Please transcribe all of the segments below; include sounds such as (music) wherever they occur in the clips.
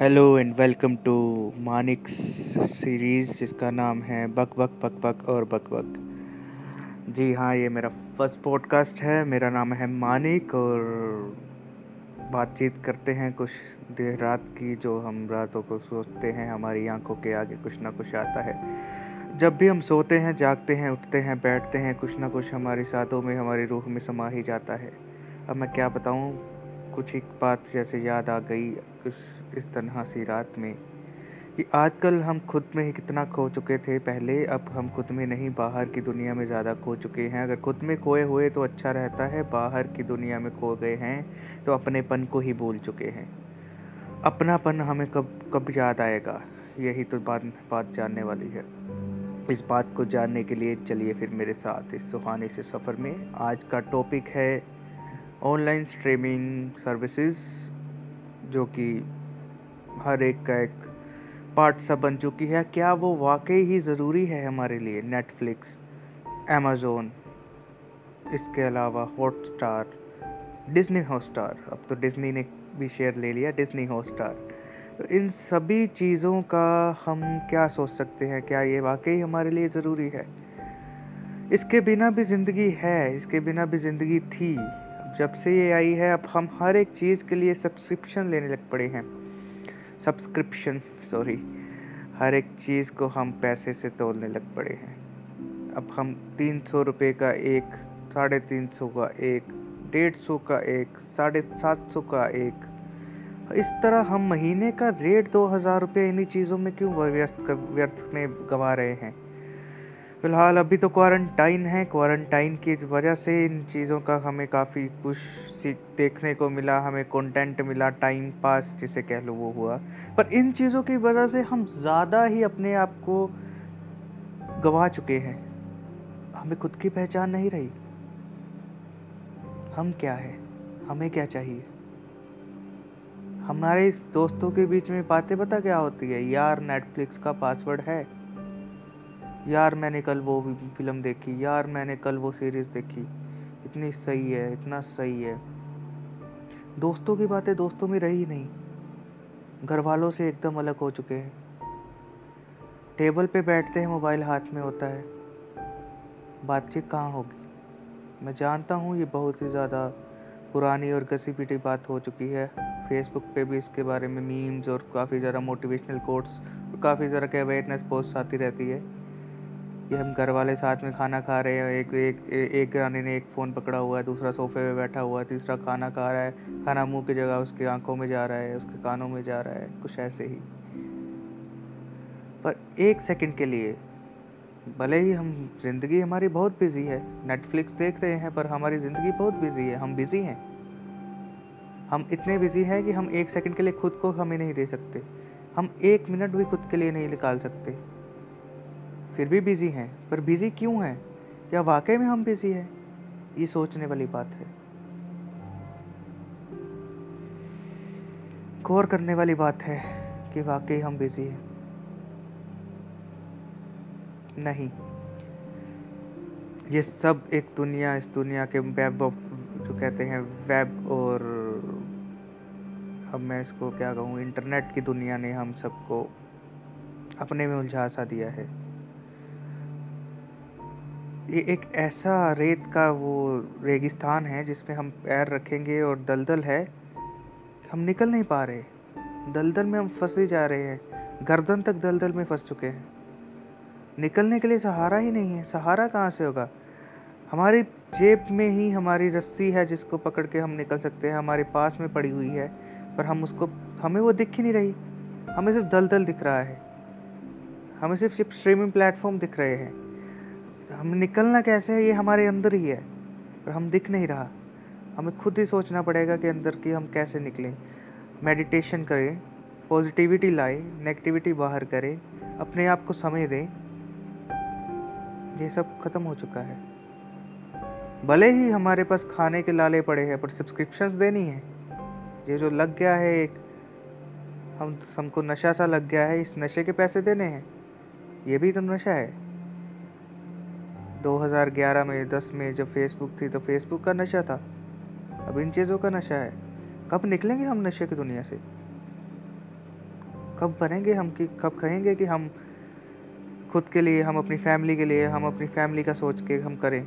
Hello and welcome to Manik series जिसका नाम है बक बक बक बक और बक बक। जी हाँ ये मेरा फ़र्स्ट पॉडकास्ट है। मेरा नाम है मानिक और बातचीत करते हैं कुछ देर रात की, जो हम रातों को सोचते हैं, हमारी आँखों के आगे कुछ ना कुछ आता है। जब भी हम सोते हैं, जागते हैं, उठते हैं, बैठते हैं, कुछ ना कुछ हमारी साथों में, हमारी रूह में समा ही जाता है। अब मैं क्या बताऊँ? कुछ एक बात जैसे याद आ गई कुछ इस तरह सी रात में कि आजकल हम खुद में ही कितना खो चुके थे पहले, अब हम खुद में नहीं, बाहर की दुनिया में ज़्यादा खो चुके हैं। अगर खुद में खोए हुए तो अच्छा रहता है, बाहर की दुनिया में खो गए हैं तो अपनेपन को ही भूल चुके हैं। अपनापन हमें कब कब याद आएगा? यही तो बात बात जानने वाली है। इस बात को जानने के लिए चलिए फिर मेरे साथ इस सुहाने से सफ़र में। आज का टॉपिक है ऑनलाइन स्ट्रीमिंग सर्विसेज़, जो कि हर एक का एक पार्ट सा बन चुकी है। क्या वो वाकई ही ज़रूरी है हमारे लिए? नेटफ्लिक्स अमेज़ोन इसके अलावा हॉट स्टार डिज़नी हॉटस्टार अब तो डिज़नी ने भी शेयर ले लिया डिज़नी हॉटस्टार तो इन सभी चीज़ों का हम क्या सोच सकते हैं? क्या ये वाकई हमारे लिए ज़रूरी है? इसके बिना भी ज़िंदगी है, इसके बिना भी ज़िंदगी थी। जब से ये आई है, अब हम हर एक चीज़ के लिए सब्सक्रिप्शन लेने लग पड़े हैं। सब्सक्रिप्शन सॉरी हर एक चीज़ को हम पैसे से तोलने लग पड़े हैं। अब हम तीन सौ रुपये का एक, साढ़े तीन सौ का एक, डेढ़ सौ का एक, साढ़े सात सौ का एक। इस तरह हम महीने का रेट दो हज़ार रुपये इन्हीं चीज़ों में क्यों व्यस्त व्यर्थ में गंवा रहे हैं? फ़िलहाल अभी तो क्वारंटाइन है। क्वारंटाइन की वजह से इन चीज़ों का हमें काफ़ी कुछ सीख देखने को मिला, हमें कंटेंट मिला टाइम पास जिसे कह लो वो हुआ। पर इन चीज़ों की वजह से हम ज़्यादा ही अपने आप को गवा चुके हैं। हमें खुद की पहचान नहीं रही। हम क्या है? हमें क्या चाहिए? हमारे दोस्तों के बीच में बातें पता क्या होती है? यार नेटफ्लिक्स का पासवर्ड है। यार मैंने कल वो फ़िल्म देखी, यार मैंने कल वो सीरीज़ देखी। इतनी सही है, इतना सही है। दोस्तों की बातें दोस्तों में रही नहीं। घर वालों से एकदम अलग हो चुके हैं। टेबल पे बैठते हैं, मोबाइल हाथ में होता है। बातचीत कहाँ होगी? मैं जानता हूँ ये बहुत ही ज़्यादा पुरानी और घसी पीटी बात हो चुकी है। फेसबुक पे भी इसके बारे में मीम्स और काफ़ी ज़्यादा मोटिवेशनल कोट्स और काफ़ी ज़्यादा अवेयरनेस पोस्ट आती रहती है। कि हम घर वाले साथ में खाना खा रहे हैं, एक एक एक रानी ने एक फ़ोन पकड़ा हुआ है, दूसरा सोफे पे बैठा हुआ है, तीसरा खाना खा रहा है, खाना मुँह की जगह उसकी आँखों में जा रहा है, उसके कानों में जा रहा है, कुछ ऐसे ही। पर एक सेकंड के लिए, भले ही हम, ज़िंदगी हमारी बहुत बिज़ी है नेटफ्लिक्स देख रहे हैं, पर हमारी ज़िंदगी बहुत बिज़ी है, हम बिज़ी हैं। हम इतने बिज़ी हैं कि हम एक सेकंड के लिए खुद को हमें नहीं दे सकते। हम एक मिनट भी खुद के लिए नहीं निकाल सकते। फिर भी बिज़ी हैं। पर बिज़ी क्यों हैं? क्या वाकई में हम बिज़ी हैं? ये सोचने वाली बात है। गौर करने वाली बात है कि वाकई हम बिज़ी हैं। नहीं। ये सब एक दुनिया, इस दुनिया के वेब ऑफ़ जो कहते हैं वेब और अब मैं इसको क्या कहूँ इंटरनेट की दुनिया ने हम सबको अपने में उलझा सा दिया है। ये एक ऐसा रेत का वो रेगिस्तान है जिसमें हम पैर रखेंगे और दलदल है। हम निकल नहीं पा रहे। दलदल में हम फंसे जा रहे हैं। गर्दन तक दलदल में फंस चुके हैं। निकलने के लिए सहारा ही नहीं है। सहारा कहाँ से होगा? हमारी जेब में ही हमारी रस्सी है जिसको पकड़ के हम निकल सकते हैं। हमारे पास में पड़ी हुई है, पर हम उसको, हमें वो दिख ही नहीं रही। हमें सिर्फ़ दलदल दिख रहा है। हमें सिर्फ़ सिर्फ़ स्ट्रीमिंग प्लेटफॉर्म दिख रहे हैं। हम निकलना कैसे है? ये हमारे अंदर ही है। पर हम दिख नहीं रहा। हमें खुद ही सोचना पड़ेगा कि अंदर की हम कैसे निकलें। मेडिटेशन करें पॉजिटिविटी लाए नेगेटिविटी बाहर करें, अपने आप को समय दें। ये सब ख़त्म हो चुका है। भले ही हमारे पास खाने के लाले पड़े हैं, पर सब्सक्रिप्शंस देनी है। ये जो लग गया है एक, हम, हमको नशा सा लग गया है, इस नशे के पैसे देने हैं। ये भी तो नशा है। 2011 में 10 में जब फेसबुक थी तो फेसबुक का नशा था। अब इन चीज़ों का नशा है। कब निकलेंगे हम नशे की दुनिया से? कब बनेंगे हम कि, कब कहेंगे कि हम खुद के लिए, हम अपनी फैमिली के लिए, हम अपनी फैमिली का सोच के हम करें।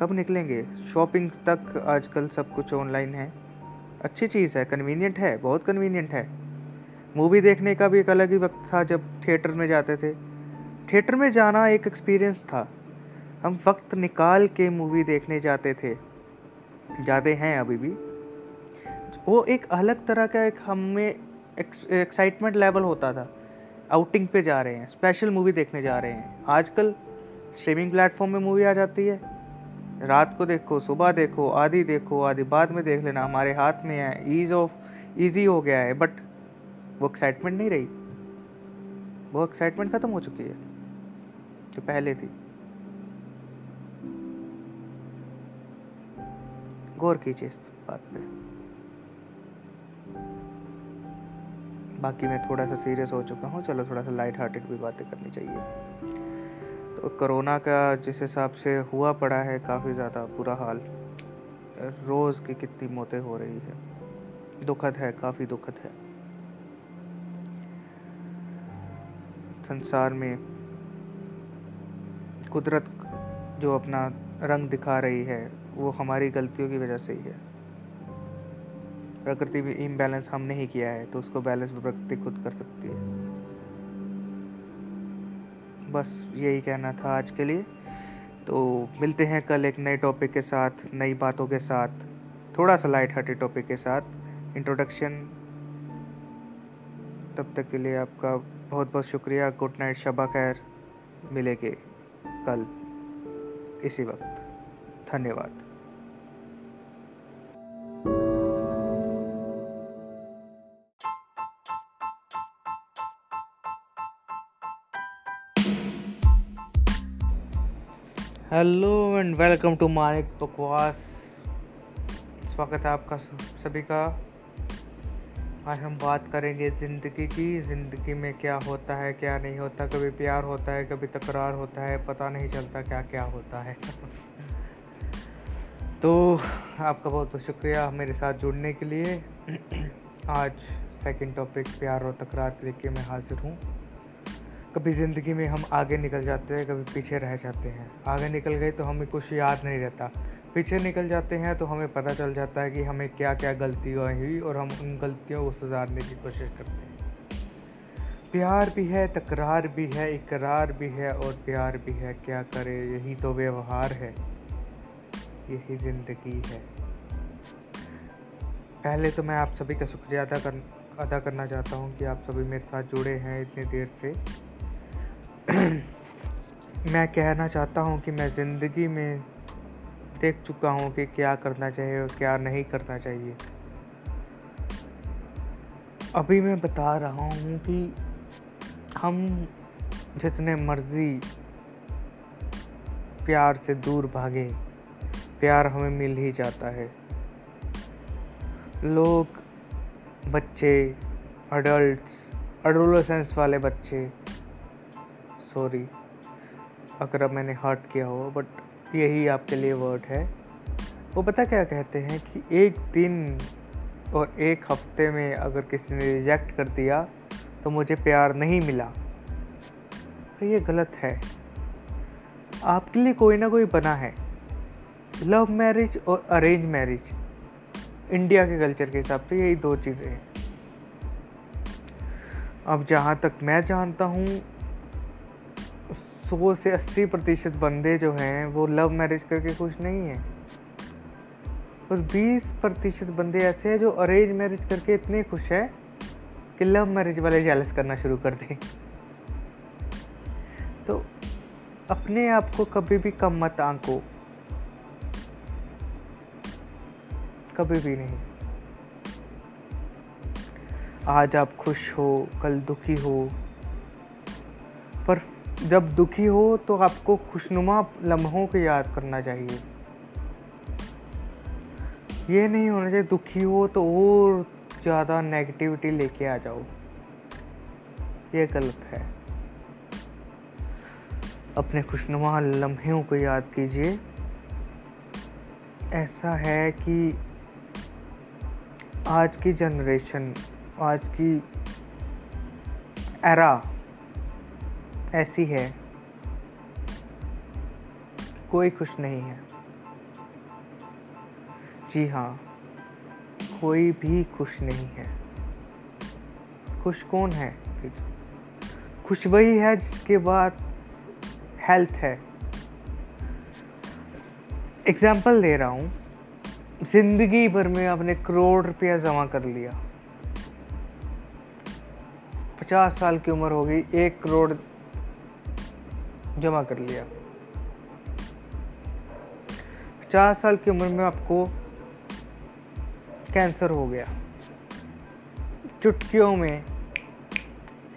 कब निकलेंगे? शॉपिंग तक आजकल सब कुछ ऑनलाइन है। अच्छी चीज़ है कन्वीनियंट है, बहुत कन्वीनियंट है। मूवी देखने का भी एक अलग ही वक्त था जब थिएटर में जाते थे। थिएटर में जाना एक एक्सपीरियंस था। हम वक्त निकाल के मूवी देखने जाते थे। जाते हैं अभी भी। वो एक अलग तरह का एक हमें एक्साइटमेंट लेवल होता था। आउटिंग पे जा रहे हैं स्पेशल मूवी देखने जा रहे हैं। आजकल स्ट्रीमिंग प्लेटफॉर्म में मूवी आ जाती है। रात को देखो, सुबह देखो, आधी देखो, आधी बाद में देख लेना। हमारे हाथ में है ईज ऑफ़ ईजी हो गया है बट वो एक्साइटमेंट नहीं रही। वो एक्साइटमेंट ख़त्म हो चुकी है, जो पहले थी। गौर कीजिए इस बात पे। बाकी मैं थोड़ा सा सीरियस हो चुका हूँ। चलो थोड़ा सा लाइट हार्टेड भी बातें करनी चाहिए। तो कोरोना का जिस हिसाब से हुआ पड़ा है, काफ़ी ज़्यादा बुरा हाल। रोज़ की कितनी मौतें हो रही है। दुखद है, काफ़ी दुखद है। संसार में कुदरत जो अपना रंग दिखा रही है वो हमारी गलतियों की वजह से ही है। प्रकृति भी इम्बैलेंस हमने ही किया है तो उसको बैलेंस प्रकृति खुद कर सकती है। बस यही कहना था आज के लिए। तो मिलते हैं कल एक नए टॉपिक के साथ, नई बातों के साथ थोड़ा सा लाइट हार्टेड टॉपिक के साथ। इंट्रोडक्शन तब तक के लिए आपका बहुत बहुत शुक्रिया। गुड नाइट शबा खैर मिलेंगे कल, इसी वक्त। धन्यवाद। Hello and welcome to Manik बकवास। स्वागत है आपका सभी का। आज हम बात करेंगे ज़िंदगी की। ज़िंदगी में क्या होता है, क्या नहीं होता। कभी प्यार होता है, कभी तकरार होता है। पता नहीं चलता क्या क्या होता है। (laughs) तो आपका बहुत बहुत शुक्रिया मेरे साथ जुड़ने के लिए। (clears throat) आज सेकंड टॉपिक प्यार और तकरार के लेके मैं हाजिर हूँ। कभी ज़िंदगी में हम आगे निकल जाते हैं, कभी पीछे रह जाते हैं। आगे निकल गए तो हमें कुछ याद नहीं रहता। पीछे निकल जाते हैं तो हमें पता चल जाता है कि हमें क्या क्या गलती हुई और हम उन गलतियों को सुधारने की कोशिश करते हैं। प्यार भी है, तकरार भी है, इकरार भी है और प्यार भी है। क्या करे? यही तो व्यवहार है। यही ज़िंदगी है। पहले तो मैं आप सभी का शुक्रिया अदा कर, अदा करना चाहता हूँ कि आप सभी मेरे साथ जुड़े हैं इतनी देर से। (clears throat) मैं कहना चाहता हूँ कि मैं ज़िंदगी में देख चुका हूँ कि क्या करना चाहिए और क्या नहीं करना चाहिए। अभी मैं बता रहा हूँ कि हम जितने मर्ज़ी प्यार से दूर भागे, प्यार हमें मिल ही जाता है। लोग, बच्चे अडल्ट अडोलोसेंस वाले बच्चे सॉरी अगर अब मैंने हर्ट किया हो बट यही आपके लिए वर्ड है। वो पता क्या कहते हैं कि एक दिन और एक हफ़्ते में अगर किसी ने रिजेक्ट कर दिया तो मुझे प्यार नहीं मिला। तो ये गलत है। आपके लिए कोई ना कोई बना है। लव मैरिज और अरेंज मैरिज इंडिया के कल्चर के हिसाब से यही दो चीज़ें हैं। अब जहाँ तक मैं जानता हूँ सौ से अस्सी प्रतिशत बंदे जो हैं, वो लव मैरिज करके खुश नहीं हैं। और बीस प्रतिशत बंदे ऐसे हैं जो अरेंज मैरिज करके इतने खुश हैं कि लव मैरिज वाले जेलस करना शुरू कर दें। तो अपने आप को कभी भी कम मत आंको। कभी भी नहीं। आज आप खुश हो, कल दुखी हो, पर जब दुखी हो तो आपको खुशनुमा लम्हों को याद करना चाहिए। ये नहीं होना चाहिए दुखी हो तो और ज़्यादा नेगेटिविटी लेके आ जाओ। ये गलत है। अपने खुशनुमा लम्हों को याद कीजिए। ऐसा है कि आज की जनरेशन आज की एरा ऐसी है। कोई खुश नहीं है। जी हाँ कोई भी खुश नहीं है। खुश कौन है? खुश वही है जिसके बाद हेल्थ है। एग्ज़ाम्पल दे रहा हूँ। ज़िंदगी भर में आपने करोड़ रुपया जमा कर लिया। पचास साल की उम्र होगी एक करोड़ जमा कर लिया। चार साल की उम्र में आपको कैंसर हो गया। चुटकियों में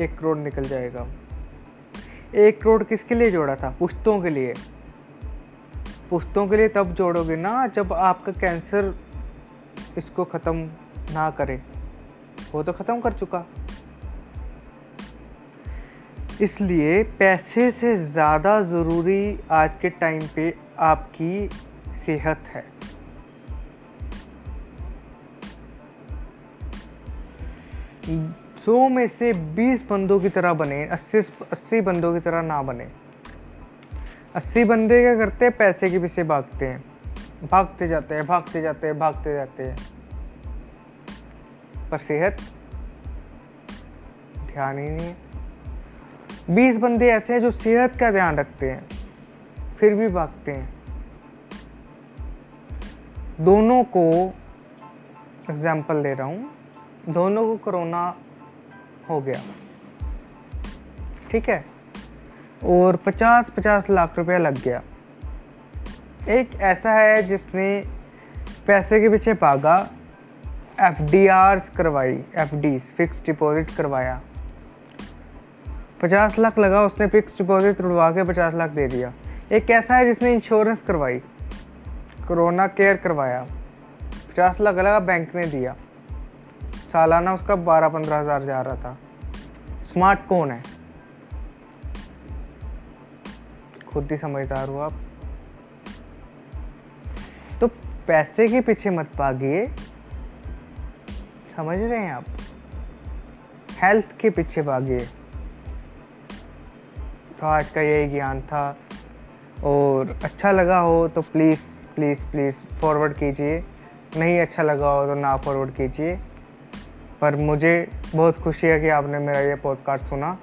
एक करोड़ निकल जाएगा। एक करोड़ किसके लिए जोड़ा था? पुश्तों के लिए। पुश्तों के लिए तब जोड़ोगे ना जब आपका कैंसर इसको ख़त्म ना करे। वो तो ख़त्म कर चुका। इसलिए पैसे से ज़्यादा ज़रूरी आज के टाइम पे आपकी सेहत है। सौ में से बीस बंदों की तरह बने, अस्सी अस्सी बंदों की तरह ना बने। अस्सी बंदे क्या करते हैं? पैसे के पीछे भागते हैं। भागते जाते हैं, भागते जाते हैं, भागते जाते हैं। पर सेहत ध्यान ही नहीं है। बीस बंदे ऐसे हैं जो सेहत का ध्यान रखते हैं, फिर भी भागते हैं। दोनों को एग्ज़ाम्पल दे रहा हूँ। दोनों को कोरोना हो गया। ठीक है? और पचास पचास लाख रुपया लग गया। एक ऐसा है जिसने पैसे के पीछे भागा एफ़ करवाई एफ़ फिक्स डिपॉजिट करवाया। पचास लाख लगा, उसने फिक्स डिपॉजिट उड़वा के पचास लाख दे दिया। एक ऐसा है जिसने इंश्योरेंस करवाई? कोरोना केयर करवाया। पचास लाख लगा बैंक ने दिया। सालाना उसका बारह पंद्रह हज़ार जा रहा था। स्मार्ट कौन है? खुद ही समझदार हो आप। तो पैसे के पीछे मत भागिए। समझ रहे हैं आप? हेल्थ के पीछे भागिए। तो आज का यही ज्ञान था। और अच्छा लगा हो तो प्लीज़ प्लीज़ प्लीज़ फॉरवर्ड कीजिए। नहीं अच्छा लगा हो तो ना फॉरवर्ड कीजिए। पर मुझे बहुत खुशी है कि आपने मेरा ये पॉडकास्ट सुना।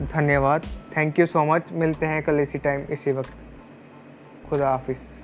धन्यवाद। थैंक यू सो मच मिलते हैं कल इसी टाइम इसी वक्त। खुदा हाफिज़।